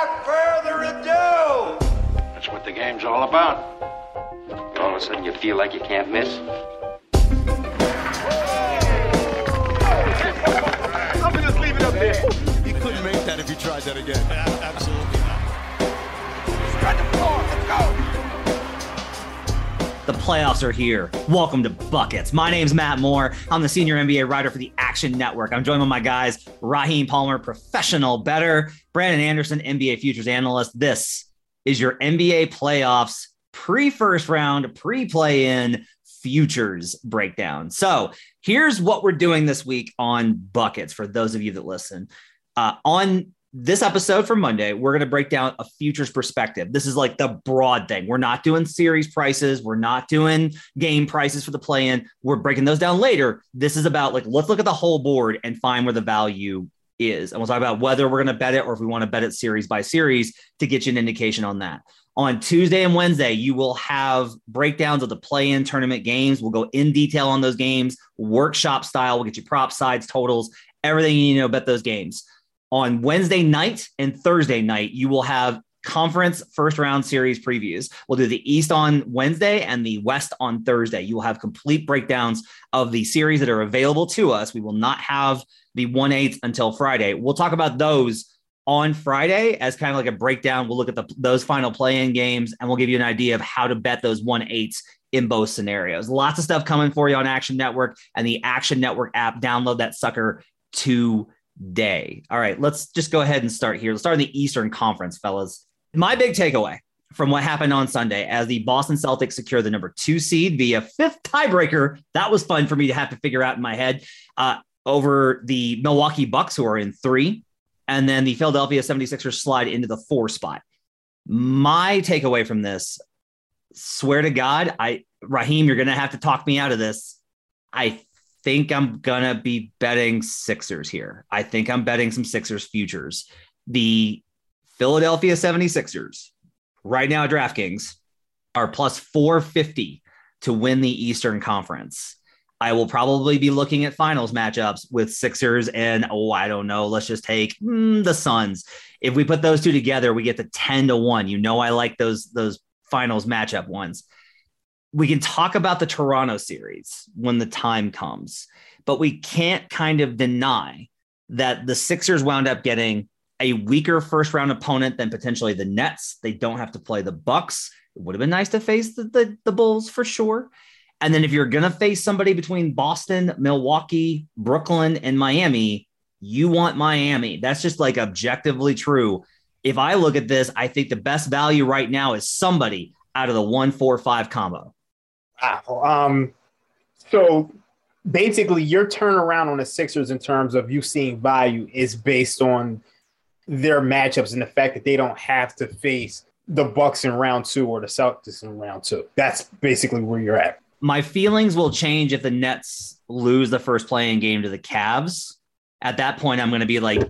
without further ado, That's what the game's all about. All of a sudden, you feel like you can't miss. I'm gonna just leave it up there. You couldn't make that if you tried that again. Absolutely not. spread the floor. Let's go. The playoffs are here. Welcome to Buckets. My name's Matt Moore. I'm the senior NBA writer for the Action Network. I'm joined by my guys, Raheem Palmer, professional bettor, Brandon Anderson, NBA futures analyst. This is your NBA playoffs pre first round, pre play in futures breakdown. So here's what we're doing this week on Buckets for those of you that listen. Uh, on this episode for Monday, we're going to break down a futures perspective. This is like the broad thing. We're not doing series prices. We're not doing game prices for the play in. We're breaking those down later. This is about like, let's look at the whole board and find where the value is. And we'll talk about whether we're going to bet it or if we want to bet it series by series to get you an indication on that. On Tuesday and Wednesday, you will have breakdowns of the play in tournament games. We'll go in detail on those games, workshop style. We'll get you prop sides, totals, everything you need to know about those games on Wednesday night and Thursday night, you will have conference first round series previews. We'll do the East on Wednesday and the West on Thursday. You will have complete breakdowns of the series that are available to us. We will not have the 1 8 until Friday. We'll talk about those on Friday as kind of like a breakdown. We'll look at the, those final play in games and we'll give you an idea of how to bet those 1 8s in both scenarios. Lots of stuff coming for you on Action Network and the Action Network app. Download that sucker to day. All right, let's just go ahead and start here. Let's start in the Eastern Conference, fellas. My big takeaway from what happened on Sunday as the Boston Celtics secure the number two seed via fifth tiebreaker. That was fun for me to have to figure out in my head uh, over the Milwaukee Bucks, who are in three, and then the Philadelphia 76ers slide into the four spot. My takeaway from this, swear to God, I Raheem, you're gonna have to talk me out of this. I think I'm gonna be betting Sixers here. I think I'm betting some Sixers futures. The Philadelphia 76ers, right now DraftKings, are plus 450 to win the Eastern Conference. I will probably be looking at finals matchups with Sixers and oh, I don't know. Let's just take mm, the Suns. If we put those two together, we get the 10 to 1. You know, I like those those finals matchup ones we can talk about the Toronto series when the time comes, but we can't kind of deny that the Sixers wound up getting a weaker first round opponent than potentially the Nets. They don't have to play the Bucks. It would have been nice to face the, the, the Bulls for sure. And then if you're going to face somebody between Boston, Milwaukee, Brooklyn, and Miami, you want Miami. That's just like objectively true. If I look at this, I think the best value right now is somebody out of the one, four, five combo. Wow. Um, so basically, your turnaround on the Sixers in terms of you seeing value is based on their matchups and the fact that they don't have to face the Bucks in round two or the Celtics in round two. That's basically where you're at. My feelings will change if the Nets lose the first play-in game to the Cavs. At that point, I'm going to be like,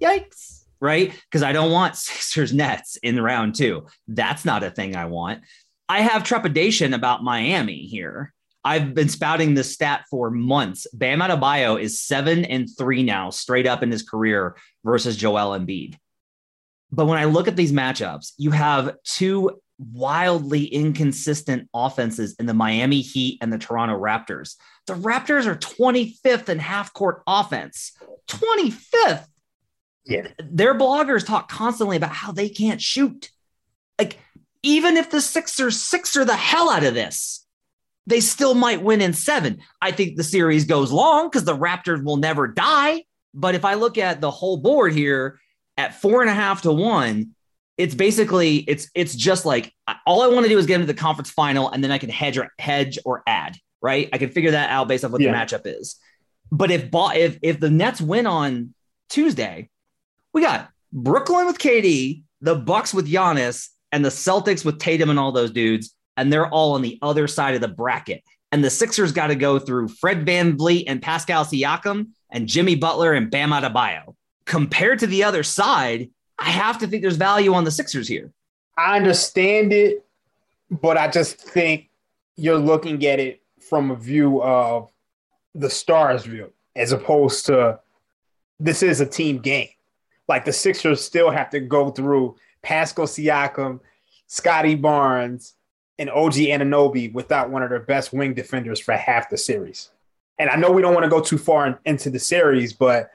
yikes, right? Because I don't want Sixers Nets in round two. That's not a thing I want. I have trepidation about Miami here. I've been spouting this stat for months. Bam Adebayo is seven and three now, straight up in his career versus Joel Embiid. But when I look at these matchups, you have two wildly inconsistent offenses in the Miami Heat and the Toronto Raptors. The Raptors are 25th in half court offense. 25th. Yeah. Their bloggers talk constantly about how they can't shoot. Like even if the Sixers sixer the hell out of this, they still might win in seven. I think the series goes long because the Raptors will never die. But if I look at the whole board here at four and a half to one, it's basically it's it's just like all I want to do is get into the conference final and then I can hedge or hedge or add, right? I can figure that out based on what Yeah. the matchup is. But if if if the Nets win on Tuesday, we got Brooklyn with KD, the Bucks with Giannis, and the Celtics with Tatum and all those dudes, and they're all on the other side of the bracket. And the Sixers got to go through Fred VanVleet and Pascal Siakam and Jimmy Butler and Bam Adebayo. Compared to the other side, I have to think there's value on the Sixers here. I understand it, but I just think you're looking at it from a view of the stars view as opposed to this is a team game. like the Sixers still have to go through Pascal Siakam, Scottie Barnes, and OG Anunoby without one of their best wing defenders for half the series. And I know we don't want to go too far in, into the series, but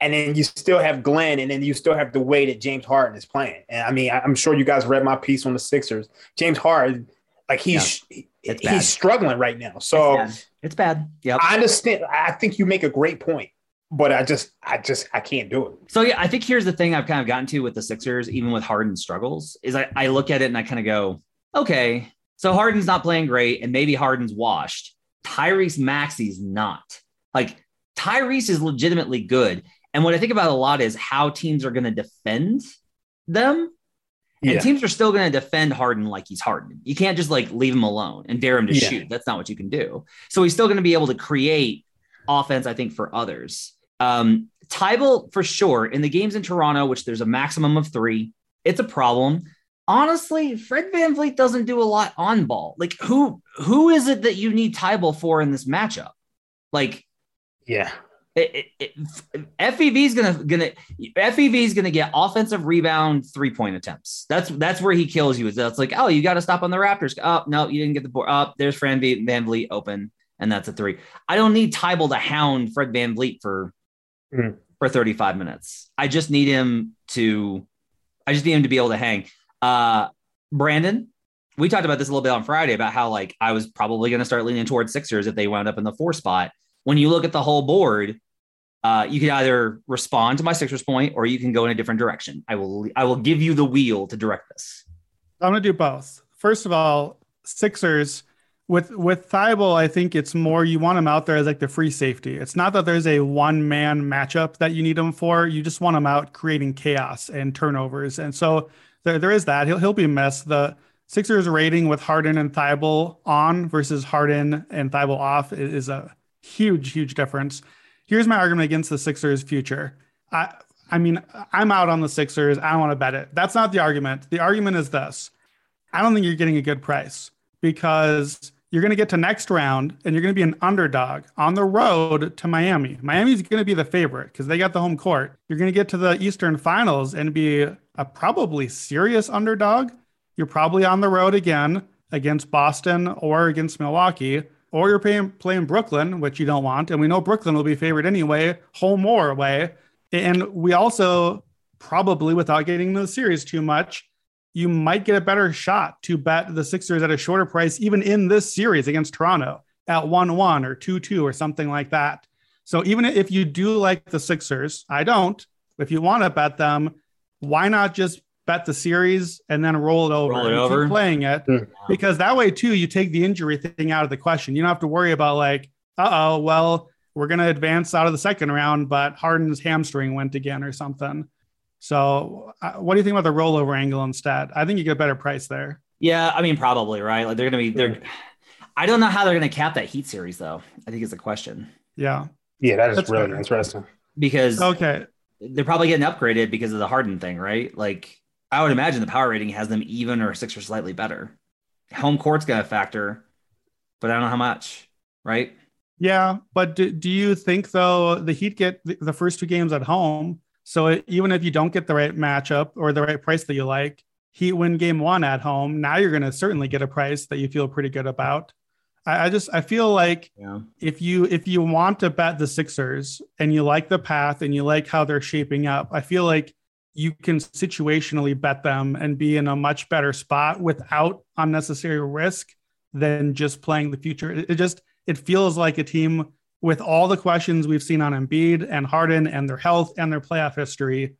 and then you still have Glenn, and then you still have the way that James Harden is playing. And I mean, I'm sure you guys read my piece on the Sixers. James Harden, like he's bad. he's struggling right now. So it's bad. It's bad. Yep. I understand. I think you make a great point, but I just, I just, I can't do it. So yeah, I think here's the thing I've kind of gotten to with the Sixers, even with Harden's struggles, is I, I look at it and I kind of go, okay, so Harden's not playing great, and maybe Harden's washed. Tyrese Maxey's not. Like Tyrese is legitimately good. And what I think about a lot is how teams are going to defend them. And Yeah. teams are still going to defend Harden like he's Harden. You can't just like leave him alone and dare him to Yeah. shoot. That's not what you can do. So he's still going to be able to create offense, I think, for others. Um, Thybulle, for sure, in the games in Toronto, which there's a maximum of three, it's a problem. Honestly, Fred VanVleet doesn't do a lot on ball. Like, who who is it that you need Thybulle for in this matchup? Like, Yeah. it, it, it, FEV is gonna gonna FEV is gonna get offensive rebound three point attempts. That's that's where he kills you. Is that's like oh you got to stop on the Raptors. Oh no, you didn't get the board. Up there's Fran V- VanVleet open, and that's a three. I don't need Thybulle to hound Fred VanVleet for Mm. for 35 minutes. I just need him to I just need him to be able to hang. Uh Brandon, we talked about this a little bit on Friday about how like I was probably going to start leaning towards Sixers if they wound up in the four spot. When you look at the whole board, uh, you can either respond to my Sixers point or you can go in a different direction. I will I will give you the wheel to direct this. I'm gonna do both. First of all, Sixers with with Thybulle, I think it's more you want him out there as like the free safety. It's not that there's a one man matchup that you need him for. You just want him out creating chaos and turnovers. And so there, there is that. He'll he'll be missed. The Sixers rating with Harden and Thybulle on versus Harden and Thybulle off is a huge, huge difference. Here's my argument against the Sixers' future. I I mean, I'm out on the Sixers. I don't want to bet it. That's not the argument. The argument is this. I don't think you're getting a good price because you're going to get to next round and you're going to be an underdog on the road to Miami. Miami's going to be the favorite because they got the home court. You're going to get to the Eastern Finals and be a probably serious underdog. You're probably on the road again against Boston or against Milwaukee, or you're playing, playing Brooklyn, which you don't want. And we know Brooklyn will be favored anyway, home or away. And we also probably, without getting into the series too much, you might get a better shot to bet the Sixers at a shorter price, even in this series against Toronto at 1 1 or 2 2 or something like that. So even if you do like the Sixers, I don't. If you want to bet them, why not just bet the series and then roll it over Roll it and over. keep playing it? Because that way, too, you take the injury thing out of the question. You don't have to worry about, like, uh oh, well, we're going to advance out of the second round, but Harden's hamstring went again or something. So, uh, what do you think about the rollover angle instead? I think you get a better price there. Yeah, I mean probably right. Like they're gonna be they're. I don't know how they're gonna cap that Heat series though. I think it's a question Yeah. Yeah, that is That's really fair. interesting. because Okay. they're probably getting upgraded because of the Harden thing, right? Like I would imagine the power rating has them even or six or slightly better. Home court's gonna factor, but I don't know how much, right? Yeah. But do, do you think, though, the Heat get the, the first two games at home? So even if you don't get the right matchup or the right price that you like, Heat win game one at home. Now you're going to certainly get a price that you feel pretty good about. I, I just I feel like Yeah. if you if you want to bet the Sixers and you like the path and you like how they're shaping up, I feel like you can situationally bet them and be in a much better spot without unnecessary risk than just playing the future. It, it just it feels like a team with all the questions we've seen on Embiid and Harden and their health and their playoff history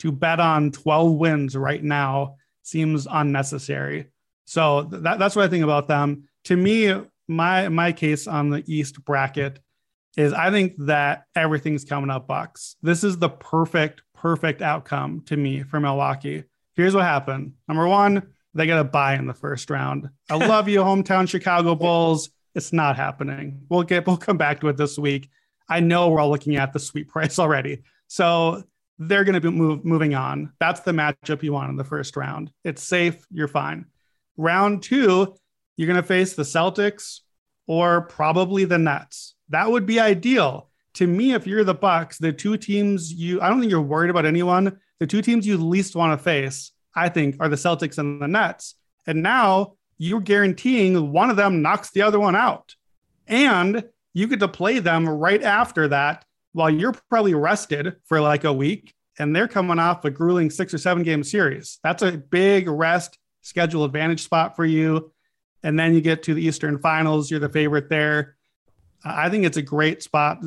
to bet on 12 wins right now seems unnecessary. So that, that's what I think about them. To me, my my case on the East bracket is I think that everything's coming up Bucks. This is the perfect perfect outcome to me for Milwaukee. Here's what happened. Number 1, they got a bye in the first round. I love you hometown Chicago Bulls. It's not happening. We'll get we'll come back to it this week. I know we're all looking at the sweet price already. So they're going to be move, moving on. That's the matchup you want in the first round. It's safe. You're fine. Round two, you're going to face the Celtics or probably the Nets. That would be ideal to me, if you're the Bucks, the two teams you I don't think you're worried about anyone. The two teams you least want to face, I think, are the Celtics and the Nets. And now you're guaranteeing one of them knocks the other one out. And you get to play them right after that while you're probably rested for like a week and they're coming off a grueling six or seven game series. That's a big rest schedule advantage spot for you. And then you get to the Eastern Finals. You're the favorite there. I think it's a great spot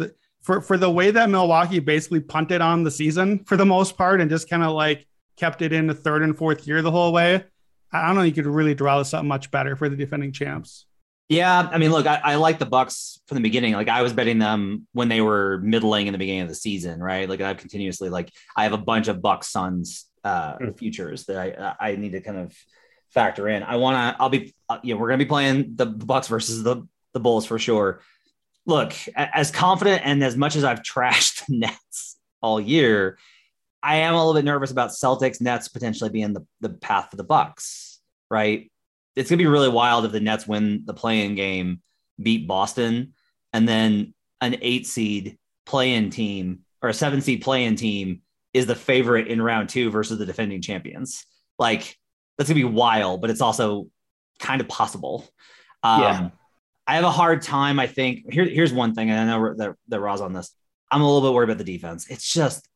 for for the way that Milwaukee basically punted on the season for the most part and just kind of like kept it in the third and fourth year the whole way. I don't know. You could really draw this up much better for the defending champs. Yeah, I mean, look, I, I like the Bucks from the beginning. Like I was betting them when they were middling in the beginning of the season, right? Like I've continuously like I have a bunch of Bucks Suns uh, mm. futures that I I need to kind of factor in. I want to. I'll be. Uh, you know, we're gonna be playing the Bucks versus the the Bulls for sure. Look, as confident and as much as I've trashed the Nets all year, I am a little bit nervous about Celtics Nets potentially being the the path for the Bucks. Right? It's gonna be really wild if the Nets win the play-in game, beat Boston, and then an eight seed play-in team or a seven seed play-in team is the favorite in round two versus the defending champions. Like that's gonna be wild, but it's also kind of possible. Um, yeah. I have a hard time. I think here, here's one thing, and I know that that Roz on this. I'm a little bit worried about the defense. It's just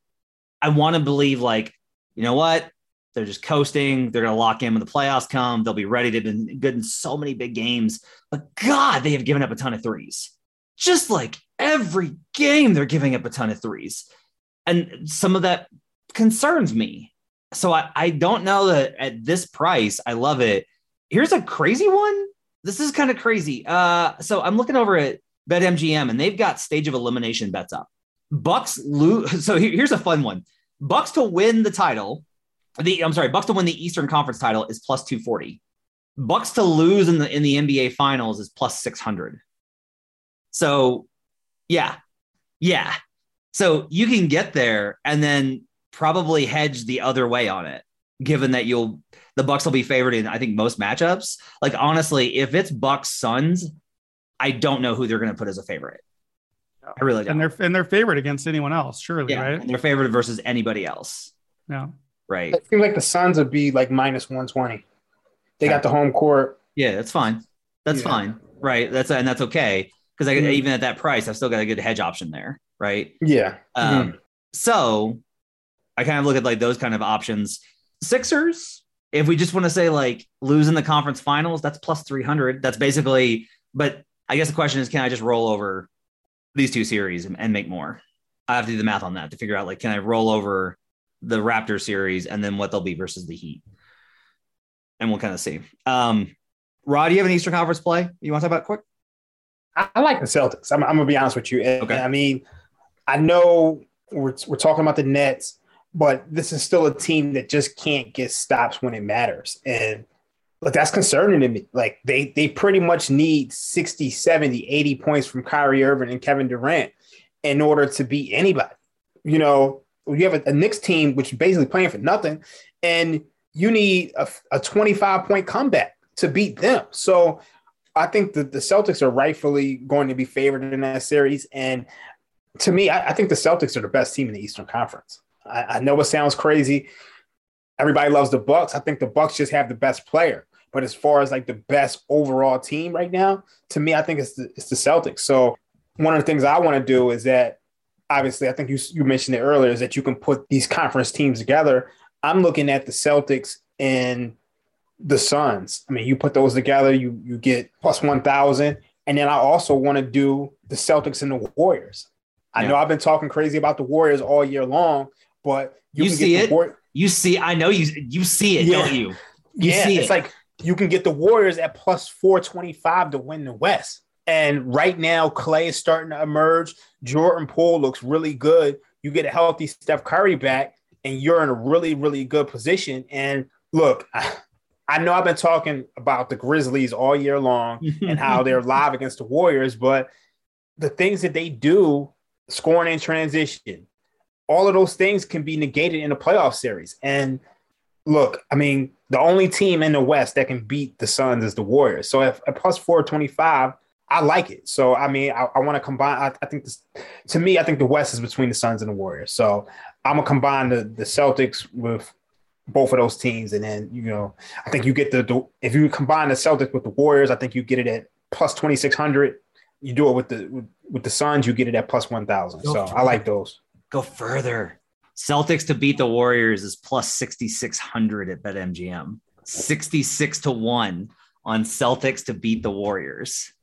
I want to believe like you know what they're just coasting. They're gonna lock in when the playoffs come. They'll be ready to be good in so many big games. But God, they have given up a ton of threes. Just like every game, they're giving up a ton of threes, and some of that concerns me so I, I don't know that at this price, I love it. Here's a crazy one. This is kind of crazy. Uh, so I'm looking over at BetMGM and they've got stage of elimination bets up. Bucks lose. So here's a fun one. Bucks to win the title. The I'm sorry, Bucks to win the Eastern Conference title is plus 240. Bucks to lose in the in the NBA Finals is plus 600. So, yeah, yeah. So you can get there, and then probably hedge the other way on it, given that you'll the Bucks will be favored in I think most matchups. Like honestly, if it's Bucks Suns, I don't know who they're going to put as a favorite. I really don't. And they're and they're favored against anyone else, surely, yeah, right? And they're favored versus anybody else. Yeah. Right. It seems like the Suns would be like minus 120. They got the home court. Yeah, that's fine. That's yeah. fine. Right. That's and that's okay. Because mm-hmm. even at that price, I've still got a good hedge option there. Right. Yeah. Um, mm-hmm. so I kind of look at like those kind of options. Sixers, if we just want to say like losing the conference finals, that's plus 300. That's basically, but I guess the question is, can I just roll over these two series and, and make more? I have to do the math on that to figure out like, can I roll over the Raptor series and then what they'll be versus the Heat? And we'll kind of see. Um, Rod, do you have an Eastern Conference play you want to talk about quick? I, I like the Celtics. I'm, I'm, gonna be honest with you. Okay. I mean, I know we're, we're talking about the Nets but this is still a team that just can't get stops when it matters. And but that's concerning to me. Like they they pretty much need 60, 70, 80 points from Kyrie Irving and Kevin Durant in order to beat anybody. You know, you have a, a Knicks team which is basically playing for nothing, and you need a, a 25 point comeback to beat them. So I think that the Celtics are rightfully going to be favored in that series. And to me, I, I think the Celtics are the best team in the Eastern Conference. I, I know it sounds crazy. Everybody loves the Bucks. I think the Bucks just have the best player. But as far as like the best overall team right now, to me, I think it's the, it's the Celtics. So one of the things I want to do is that obviously I think you you mentioned it earlier is that you can put these conference teams together. I'm looking at the Celtics and the Suns. I mean, you put those together, you you get plus one thousand, and then I also want to do the Celtics and the Warriors. I yeah. know I've been talking crazy about the Warriors all year long, but you, you see it. War- you see, I know you you see it, yeah. don't you? You yeah, see it's it. like you can get the Warriors at plus 425 to win the West. And right now, Klay is starting to emerge. Jordan Poole looks really good. You get a healthy Steph Curry back, and you're in a really, really good position. And look, I know I've been talking about the Grizzlies all year long and how they're live against the Warriors, but the things that they do, scoring in transition, all of those things can be negated in a playoff series. And look, I mean, the only team in the West that can beat the Suns is the Warriors. So if at plus 425, I like it. So I mean, I, I want to combine. I, I think this, to me, I think the West is between the Suns and the Warriors. So I'm gonna combine the the Celtics with both of those teams, and then you know, I think you get the, the if you combine the Celtics with the Warriors, I think you get it at plus twenty six hundred. You do it with the with, with the Suns, you get it at plus one thousand. So I like those. Go further. Celtics to beat the Warriors is plus 6,600 at BetMGM. 66 to 1 on Celtics to beat the Warriors.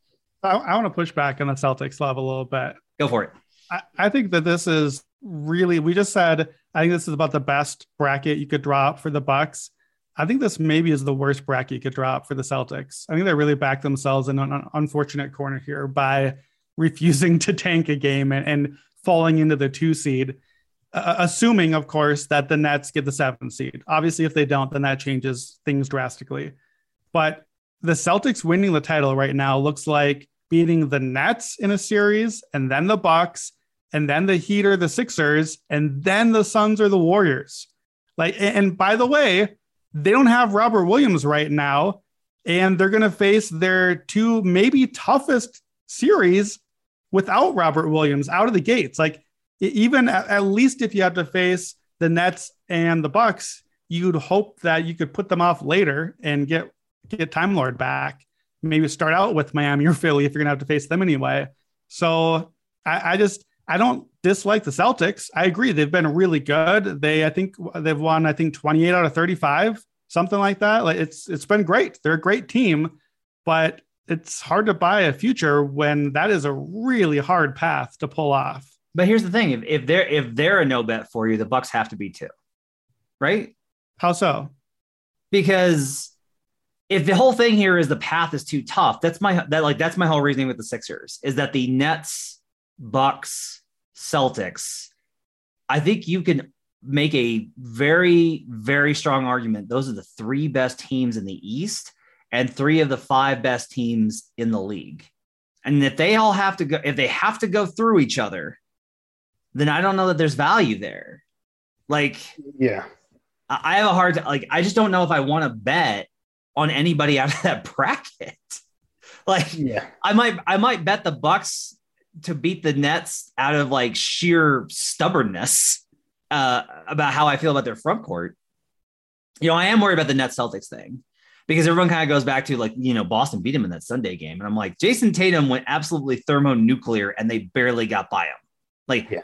I, I want to push back on the Celtics love a little bit. Go for it. I, I think that this is really we just said I think this is about the best bracket you could drop for the Bucks. I think this maybe is the worst bracket you could drop for the Celtics. I think they really backed themselves in an unfortunate corner here by refusing to tank a game and, and falling into the two seed, uh, assuming, of course, that the Nets get the seven seed. Obviously, if they don't, then that changes things drastically. But the Celtics winning the title right now looks like beating the Nets in a series, and then the Bucks, and then the Heat or the Sixers, and then the Suns or the Warriors. Like, and by the way, they don't have Robert Williams right now, and they're going to face their two maybe toughest series without Robert Williams out of the gates. Like even at, at least if you have to face the Nets and the Bucks, you'd hope that you could put them off later and get get Time Lord back. Maybe start out with Miami or Philly if you're gonna have to face them anyway. So I, I just I don't dislike the Celtics. I agree they've been really good. They I think they've won I think 28 out of 35, something like that. Like it's it's been great. They're a great team, but it's hard to buy a future when that is a really hard path to pull off. But here's the thing: if, if they're if they're a no bet for you, the Bucks have to be too, right? How so? Because if the whole thing here is the path is too tough, that's my that like that's my whole reasoning with the Sixers is that the Nets, Bucks, Celtics. I think you can make a very very strong argument. Those are the three best teams in the East and three of the five best teams in the league. And if they all have to go, if they have to go through each other, then I don't know that there's value there. Like, yeah, I have a hard like. I just don't know if I want to bet on anybody out of that bracket. like, yeah, I might, I might bet the Bucks to beat the Nets out of like sheer stubbornness uh, about how I feel about their front court. You know, I am worried about the Nets Celtics thing because everyone kind of goes back to like, you know, Boston beat him in that Sunday game. And I'm like, Jayson Tatum went absolutely thermonuclear and they barely got by him. Like, yeah.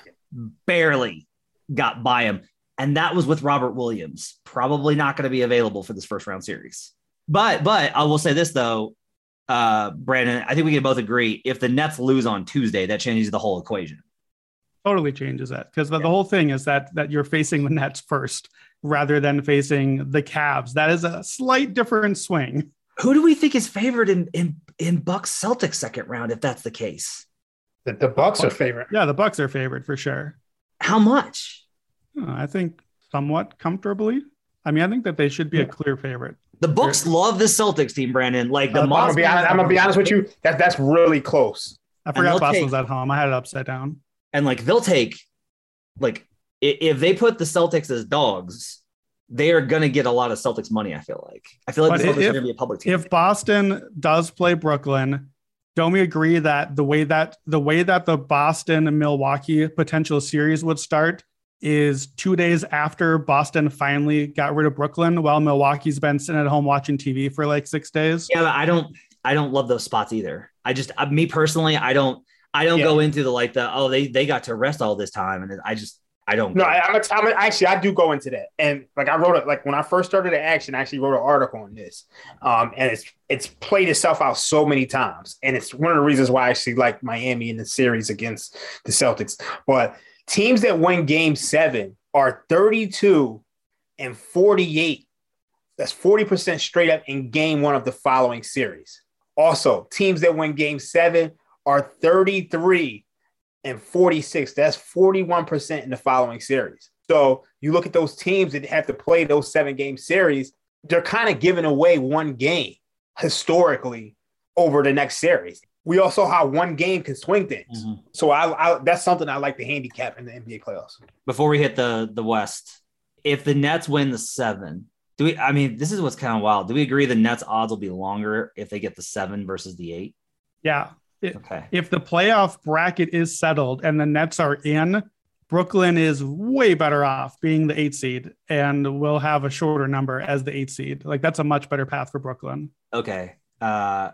barely got by him. And that was with Robert Williams, probably not going to be available for this first round series. But, but I will say this though, uh, Brandon, I think we can both agree if the Nets lose on Tuesday, that changes the whole equation. Totally changes that because the, yeah. the whole thing is that that you're facing the Nets first rather than facing the Cavs. That is a slight different swing. Who do we think is favored in in in Bucks Celtics second round if that's the case? The, the Bucks are favorite. Yeah, the Bucks are favored for sure. How much? I think somewhat comfortably. I mean, I think that they should be yeah. a clear favorite. The books They're, love the Celtics team, Brandon. Like the uh, I'm, gonna be honest, I'm gonna be honest with you. That that's really close. I forgot Boston was at home. I had it upside down. And like they'll take, like if they put the Celtics as dogs, they are going to get a lot of Celtics money. I feel like. I feel like but the Celtics if, are going to be a public team. If Boston does play Brooklyn, don't we agree that the way that the way that the Boston and Milwaukee potential series would start is two days after Boston finally got rid of Brooklyn, while Milwaukee's been sitting at home watching TV for like six days. Yeah, I don't. I don't love those spots either. I just, uh, me personally, I don't. I don't yeah. go into the like the oh they they got to rest all this time and I just I don't. No, I, am I'm actually I do go into that, and like I wrote it like when I first started the action, I actually wrote an article on this, um, and it's it's played itself out so many times, and it's one of the reasons why I actually like Miami in the series against the Celtics. But teams that win Game Seven are 32 and 48. That's 40 percent straight up in Game One of the following series. Also, teams that win Game Seven are 33 and 46. That's 41% in the following series. So you look at those teams that have to play those seven game series, they're kind of giving away one game historically over the next series. We also how one game can swing things. Mm-hmm. So I, I, that's something I like to handicap in the NBA playoffs. Before we hit the the West, if the Nets win the seven, do we? I mean, this is what's kind of wild. Do we agree the Nets odds will be longer if they get the seven versus the eight? Yeah, Okay. If the playoff bracket is settled and the Nets are in, Brooklyn is way better off being the eight seed and will have a shorter number as the eight seed. Like that's a much better path for Brooklyn. Okay. Uh,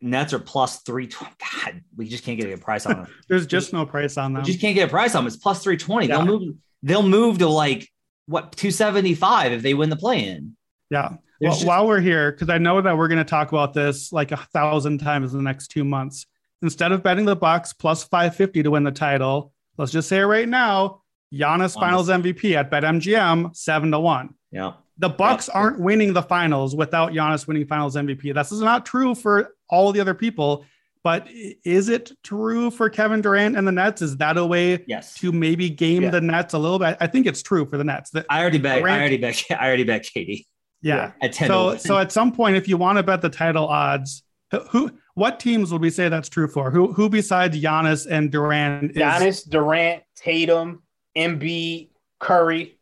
Nets are plus three. God, we just can't get a price on them. There's just no price on we them. just can't get a price on them. It's plus three twenty. Yeah. They'll move. They'll move to like what two seventy five if they win the play in. Yeah. Well, just- while we're here, because I know that we're going to talk about this like a thousand times in the next two months. Instead of betting the Bucks plus 550 to win the title, let's just say it right now: Giannis Finals MVP at BetMGM seven to one. Yeah. The Bucks aren't winning the finals without Giannis winning Finals MVP. This is not true for all the other people. But is it true for Kevin Durant and the Nets? Is that a way Yes. to maybe game Yeah. the Nets a little bit? I think it's true for the Nets. That I already bet. I already bet. I already bet KD yeah. at ten. So, so at some point, if you want to bet the title odds, who what teams would we say that's true for? Who, who besides Giannis and Durant is? Giannis, Durant, Tatum, Embiid, Curry,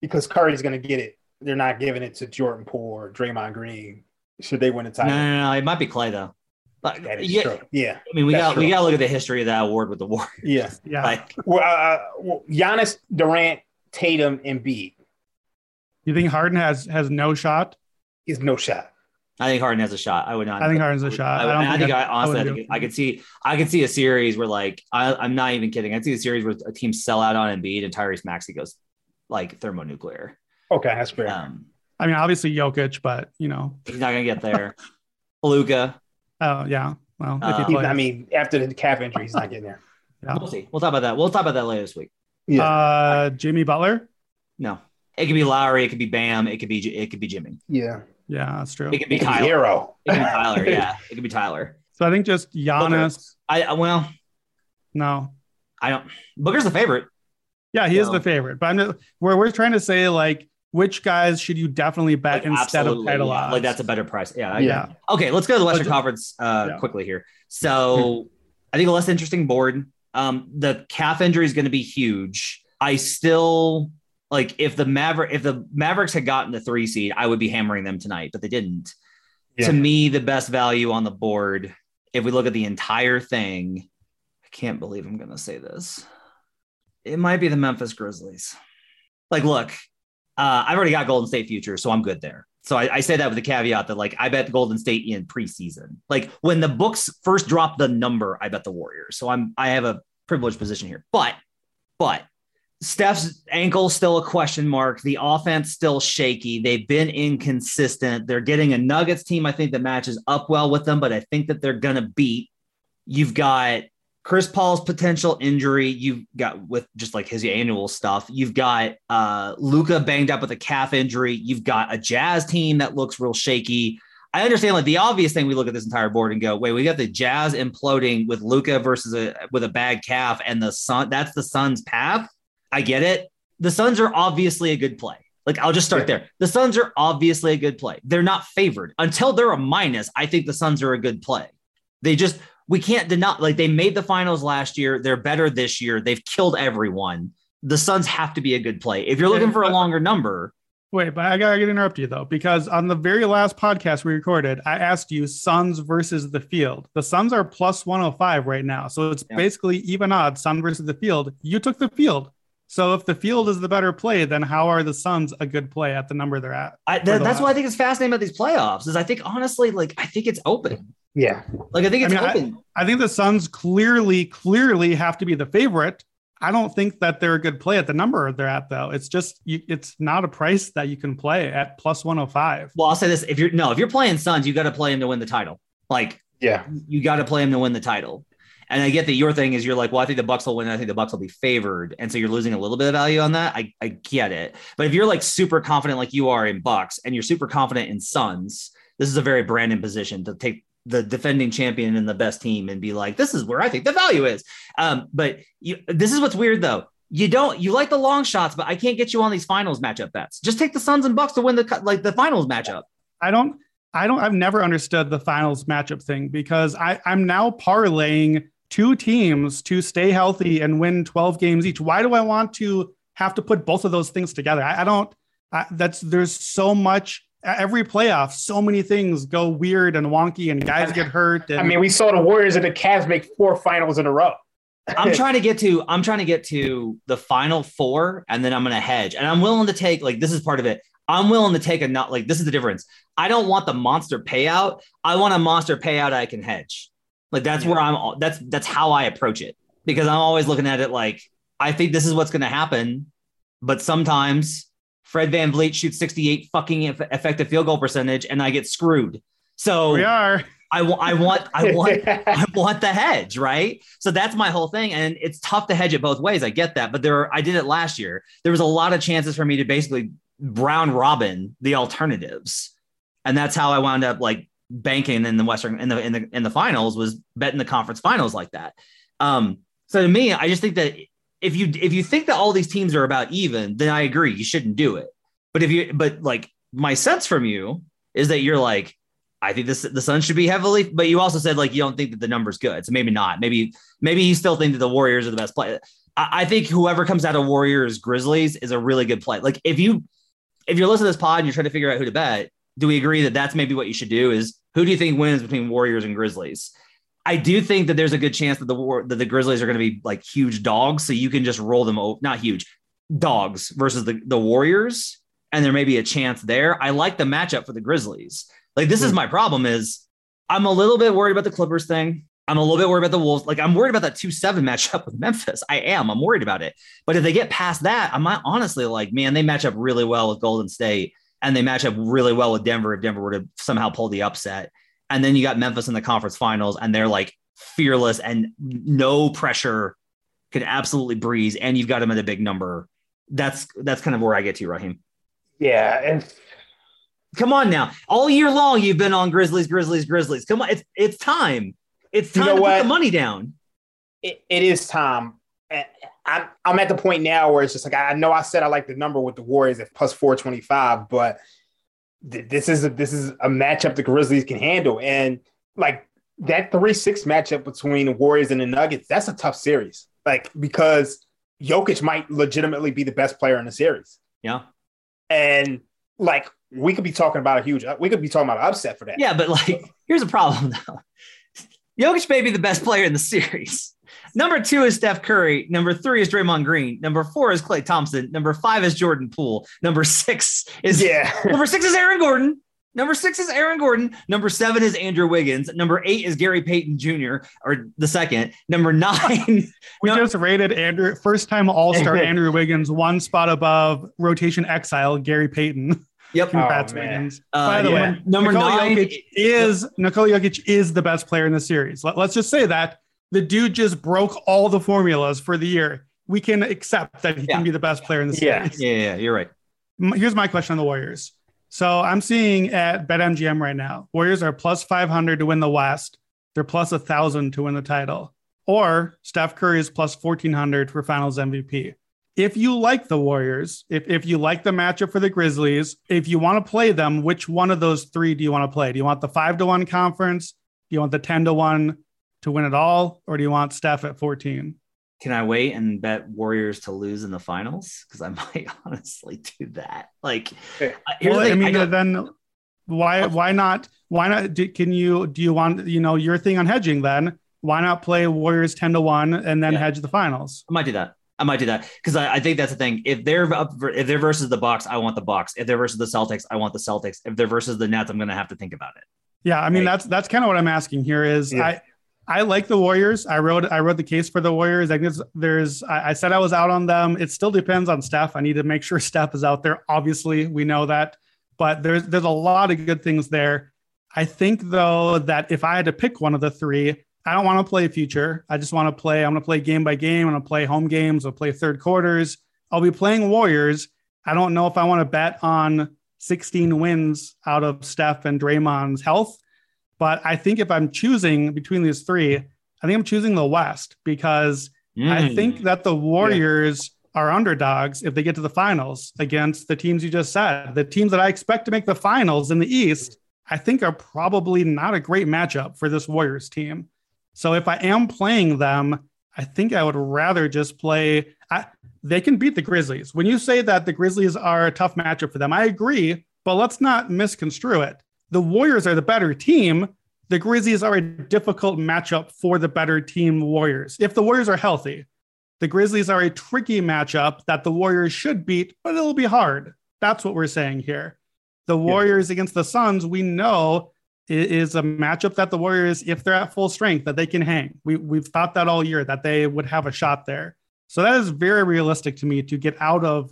because Curry's going to get it. They're not giving it to Jordan Poole or Draymond Green. Should they win the no, title? no, no, no. It might be Klay though. But That is yeah, true. Yeah, I mean, we That's got we got to look at the history of that award with the Warriors. yeah. Yeah, Like, Well, uh, well, Giannis, Durant, Tatum, Embiid you think Harden has has no shot? is no shot. I think Harden has a shot. I would not. I think Harden's a shot. I, I don't I, think think I- I, I honestly, I, think. I could see, I could see a series where like I, I'm not even kidding. I'd see a series where a team sell out on Embiid and Tyrese Maxey goes like thermonuclear. Okay, that's fair. Um, I mean, obviously Jokic, but you know, he's not gonna get there. Luka, oh yeah. Well, if he He- I mean, after the calf injury, he's not getting there. Yeah. we'll see. We'll talk about that. We'll talk about that later this week. Yeah. uh, Jimmy Butler. No, it could be Lowry. It could be Bam. It could be it could be Jimmy. yeah. Yeah, that's true. It could be He could be Tyler. Herro. It could be Tyler. Yeah, it could be Tyler. So I think just Giannis. I I- well, No, I don't. Booker's the favorite. yeah, he is the favorite. But I'm just, we're we're trying to say like which guys should you definitely bet Like, instead of absolutely, title yeah. odds? Like that's a better price. Yeah. I- yeah. Okay, let's go to the Western But- Conference uh, Yeah. quickly here. So I think a less interesting board. Um, the calf injury is going to be huge. I still like if the Maverick if the Mavericks had gotten the three seed, I would be hammering them tonight, but they didn't. Yeah. To me, the best value on the board, if we look at the entire thing, I can't believe I'm going to say this. It might be the Memphis Grizzlies. Like, look, uh, I've already got Golden State future, so I'm good there. So I, I say that with the caveat that like I bet Golden State in preseason. Like when the books first dropped the number, I bet the Warriors. So I'm I have a privileged position here. But but Steph's ankle still a question mark. The offense still shaky. They've been inconsistent. They're getting a Nuggets team, I think, that matches up well with them, but I think that they're gonna beat. You've got Chris Paul's potential injury. You've got with just like his annual stuff. You've got uh Luka banged up with a calf injury. You've got a Jazz team that looks real shaky. I understand like the obvious thing we look at this entire board and go, wait, we got the Jazz imploding with Luka versus a with a bad calf and the Sun. That's the Suns' path. I get it. The Suns are obviously a good play. Like I'll just start there. The Suns are obviously a good play. They're not favored until they're a minus. I think the Suns are a good play. They just we can't deny like they made the finals last year. They're better this year. They've killed everyone. The Suns have to be a good play. If you're looking for a longer number, Wait, but I gotta interrupt you though, because on the very last podcast we recorded, I asked you Suns versus the field. The Suns are plus 105 right now. So it's Yeah. basically even odds, Sun versus the field. You took the field. So if the field is the better play, then how are the Suns a good play at the number they're at? I, For that, the that's why I think it's fascinating about these playoffs. Is I think honestly, like I think it's open. Yeah. Like I think I it's mean, I- open. I think the Suns clearly, clearly have to be the favorite. I don't think that they're a good play at the number they're at, though. It's just you, it's not a price that you can play at plus 105. well, I'll say this: if you're no, if you're playing Suns, you got to play him to win the title. Like Yeah. you got to play him to win the title. And I get that your thing is you're like, well, I think the Bucks will win. I think the Bucks will be favored, and so you're losing a little bit of value on that. I I get it, but if you're like super confident, like you are in Bucks, and you're super confident in Suns, this is a very Brandon position to take the defending champion and the best team and be like, this is where I think the value is. Um, but you, this is what's weird though. You don't you like the long shots, but I can't get you on these finals matchup bets. Just take the Suns and Bucks to win the like the finals matchup. I don't, I don't, I've never understood the finals matchup thing because I, I'm now parlaying two teams to stay healthy and win 12 games each. Why do I want to have to put both of those things together? I, I don't, I, that's, there's so much every playoff, so many things go weird and wonky, and guys get hurt. And I mean, we saw the Warriors and the Cavs make four finals in a row. I'm trying to get to I'm trying to get to the final four and then I'm gonna hedge. And I'm willing to take like this is part of it. I'm willing to take a not like this is the difference. I don't want the monster payout. I want a monster payout I can hedge. Like that's where I'm that's that's how I approach it. Because I'm always looking at it like I think this is what's gonna happen. But sometimes Fred VanVleet shoots 68 fucking effective field goal percentage and I get screwed. So we are. I, wa- I want I want I want the hedge, right? So that's my whole thing, and it's tough to hedge it both ways. I get that, but there I did it last year. There was a lot of chances for me to basically round robin the alternatives, and that's how I wound up like banking in the Western in the in the in the finals was betting the conference finals like that. Um, so to me, I just think that if you if you think that all these teams are about even, then I agree you shouldn't do it. But if you but like my sense from you is that you're like I think this the Suns should be heavily, but you also said like you don't think that the number's good, so maybe not. Maybe maybe you still think that the Warriors are the best play. I, I think whoever comes out of Warriors Grizzlies is a really good play. Like if you if you're listening to this pod and you're trying to figure out who to bet, do we agree that that's maybe what you should do? Is who do you think wins between Warriors and Grizzlies? I do think that there's a good chance that the war that the Grizzlies are going to be like huge dogs, so you can just roll them over. Not huge dogs versus the the Warriors, and there may be a chance there. I like the matchup for the Grizzlies. Like this is hmm. my problem is I'm a little bit worried about the Clippers thing. I'm a little bit worried about the Wolves. Like I'm worried about that two seven matchup with Memphis. I am. I'm worried about it. But if they get past that, I'm honestly like, man, they match up really well with Golden State, and they match up really well with Denver if Denver were to somehow pull the upset. And then you got Memphis in the conference finals, and they're like fearless and no pressure, can absolutely breeze, and you've got them at a big number. That's that's kind of where I get to, you, Raheem. Yeah, and Come on now. All year long, you've been on Grizzlies, Grizzlies, Grizzlies. Come on. It's it's time. It's You time know to what? put the money down. it, it is time. I'm I'm at the point now where it's just like I know I said I like the number with the Warriors at plus 425, but th- this is a, this is a matchup the Grizzlies can handle, and like that three six matchup between the Warriors and the Nuggets, that's a tough series. Like because Jokic might legitimately be the best player in the series, Yeah. and like we could be talking about a huge, uh, we could be talking about an upset for that. Yeah, but like, here's a problem though. Jokic may be the best player in the series. Number two is Steph Curry. Number three is Draymond Green. Number four is Klay Thompson. Number five is Jordan Poole. Number six is yeah. number six is Aaron Gordon. Number six is Aaron Gordon. Number seven is Andrew Wiggins. Number eight is Gary Payton Jr. or the second. Number nine. We No. just rated Andrew first time All Star Andrew Wiggins one spot above rotation exile Gary Payton. Yep. Congrats, man. Wiggins. Uh, By the yeah. way, Number Nikola nine Jokic is Nikola Jokic is the best player in the series. Let, us just say that the dude just broke all the formulas for the year. We can accept that he Yeah. can be the best player in the Yeah. series. Yeah, yeah, you're right. Here's my question on the Warriors. So I'm seeing at BetMGM right now, Warriors are plus 500 to win the West. They're plus 1,000 to win the title. Or Steph Curry is plus 1,400 for finals MVP. If you like the Warriors, if, if you like the matchup for the Grizzlies, if you want to play them, which one of those three do you want to play? Do you want the five to one conference? Do you want the 10 to one to win it all? Or do you want Steph at 14? Can I wait and bet Warriors to lose in the finals? Because I might honestly do that. Like, Yeah. here's well, the I mean, don't- then why why not why not do, can you do you want you know your thing on hedging then why not play Warriors ten to one and then Yeah. hedge the finals? I might do that. I might do that because I, I think that's the thing. If they're up, for, if they're versus the Bucks, I want the Bucks. If they're versus the Celtics, I want the Celtics. If they're versus the Nets, I'm going to have to think about it. Yeah, I mean Right. that's that's kind of what I'm asking here. Is Yeah. I I like the Warriors. I wrote I wrote the case for the Warriors. I guess there's I, I said I was out on them. It still depends on Steph. I need to make sure Steph is out there. Obviously, we know that, but there's there's a lot of good things there. I think though that if I had to pick one of the three, I don't want to play future. I just want to play. I'm going to play game by game. I'm going to play home games. I'll play third quarters. I'll be playing Warriors. I don't know if I want to bet on 16 wins out of Steph and Draymond's health. But I think if I'm choosing between these three, I think I'm choosing the West because I Mm. think that the Warriors are underdogs if they get to the finals against the teams you just said. The teams that I expect to make the finals in the East, I think are probably not a great matchup for this Warriors team. So if I am playing them, I think I would rather just play. I, they can beat the Grizzlies. When you say that the Grizzlies are a tough matchup for them, I agree. but let's not misconstrue it. The Warriors are the better team. The Grizzlies are a difficult matchup for the better team Warriors. If the Warriors are healthy, the Grizzlies are a tricky matchup that the Warriors should beat, but it'll be hard. That's what we're saying here. The Warriors yeah. against the Suns, we know is a matchup that the Warriors, if they're at full strength, that they can hang. We, we've thought that all year that they would have a shot there. So that is very realistic to me to get out of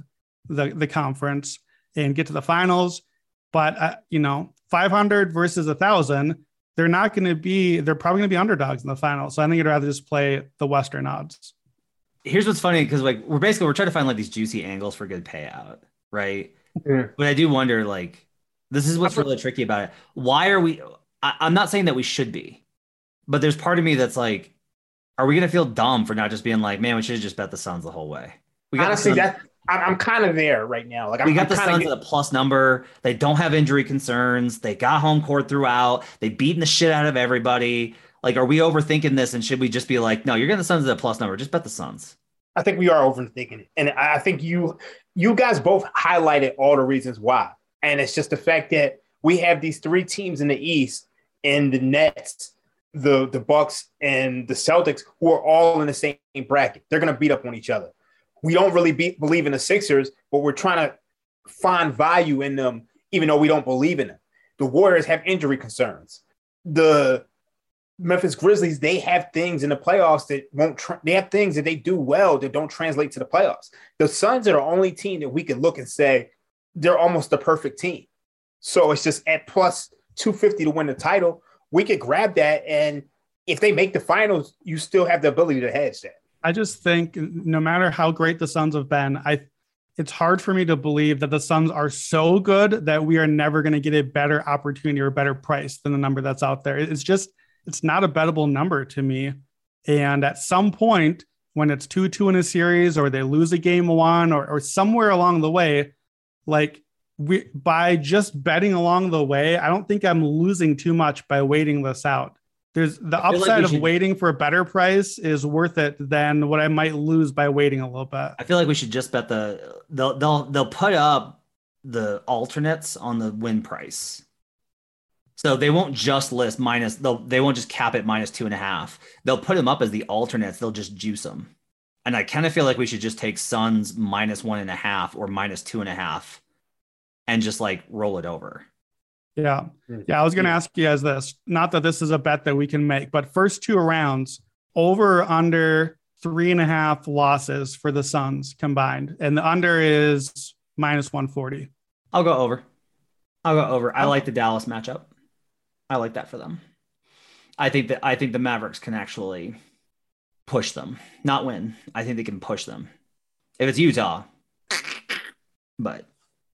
the, the conference and get to the finals. But, uh, you know, 500 versus a 1,000, they're not going to be, they're probably going to be underdogs in the final. So I think I'd rather just play the Western odds. Here's what's funny because, like, we're basically, we're trying to find like these juicy angles for good payout, right? Yeah. But I do wonder, like, this is what's really tricky about it. Why are we, I, I'm not saying that we should be, but there's part of me that's like, are we going to feel dumb for not just being like, man, we should have just bet the Suns the whole way? We got honestly that I'm kind of there right now. Like I'm, we got I'm the Suns get... at a plus number. They don't have injury concerns. They got home court throughout. They beaten the shit out of everybody. Like, are we overthinking this? And should we just be like, no, you're getting the Suns at a plus number. Just bet the Suns. I think we are overthinking it, and I think you you guys both highlighted all the reasons why. And it's just the fact that we have these three teams in the East, and the Nets, the the Bucks, and the Celtics, who are all in the same bracket. They're going to beat up on each other we don't really be, believe in the Sixers, but we're trying to find value in them, even though we don't believe in them. The Warriors have injury concerns. The Memphis Grizzlies, they have things in the playoffs that won't, tra- they have things that they do well that don't translate to the playoffs. The Suns are the only team that we can look and say they're almost the perfect team. So it's just at plus 250 to win the title. We could grab that. And if they make the finals, you still have the ability to hedge that. I just think no matter how great the Suns have been, I it's hard for me to believe that the Suns are so good that we are never going to get a better opportunity or a better price than the number that's out there. It's just it's not a bettable number to me. And at some point, when it's two two in a series or they lose a game one or, or somewhere along the way, like we by just betting along the way, I don't think I'm losing too much by waiting this out. There's the upside like of waiting for a better price is worth it than what I might lose by waiting a little bit. I feel like we should just bet the they'll they'll they'll put up the alternates on the win price. So they won't just list minus they'll they won't just cap it minus two and a half. They'll put them up as the alternates. They'll just juice them. And I kind of feel like we should just take Suns minus one and a half or minus two and a half and just like roll it over. Yeah. Hmm. Yeah. I was going to ask you guys this. Not that this is a bet that we can make, but first two rounds over under three and a half losses for the Suns combined. And the under is minus 140. I'll go over. I'll go over. I like the Dallas matchup. I like that for them. I think that I think the Mavericks can actually push them, not win. I think they can push them. If it's Utah, but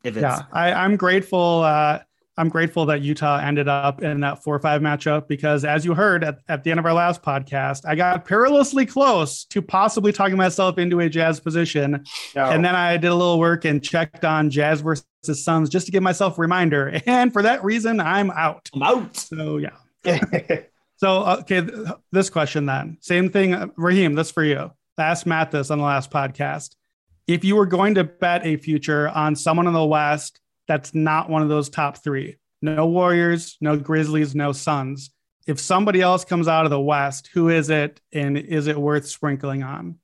if it's yeah, I, I'm grateful. Uh, I'm grateful that Utah ended up in that four or five matchup because, as you heard at, at the end of our last podcast, I got perilously close to possibly talking myself into a Jazz position. No. And then I did a little work and checked on Jazz versus Suns just to give myself a reminder. And for that reason, I'm out. I'm out. So, yeah. so, okay, this question then. Same thing, Raheem, this for you. Ask Matt this on the last podcast. If you were going to bet a future on someone in the West, that's not one of those top three. No Warriors, no Grizzlies, no Suns. If somebody else comes out of the West, who is it, and is it worth sprinkling on?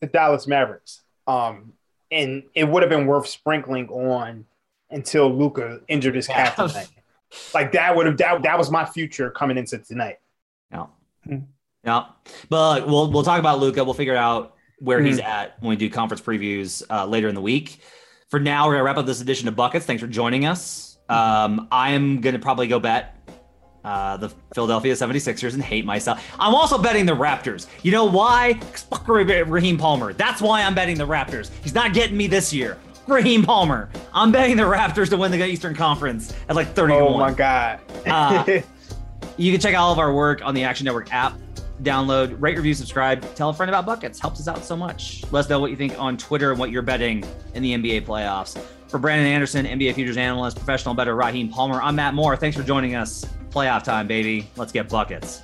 The Dallas Mavericks. Um, and it would have been worth sprinkling on until Luka injured his calf tonight. Like that would have that, that was my future coming into tonight. Yeah. Hmm. Yeah. But we'll we'll talk about Luka. We'll figure out where mm-hmm. he's hmm. at when we do conference previews uh, later in the week for now, we're gonna wrap up this edition of Buckets. Thanks for joining us. Um, I am gonna probably go bet uh, the Philadelphia 76ers and hate myself. I'm also betting the Raptors. You know why? Fuck Raheem Palmer. That's why I'm betting the Raptors. He's not getting me this year. Raheem Palmer. I'm betting the Raptors to win the Eastern Conference at like 31. Oh my god. uh, you can check out all of our work on the Action Network app download, rate, review, subscribe, tell a friend about buckets. Helps us out so much. Let us know what you think on Twitter and what you're betting in the NBA playoffs. For Brandon Anderson, NBA futures analyst, professional bettor Raheem Palmer, I'm Matt Moore. Thanks for joining us. Playoff time, baby. Let's get buckets.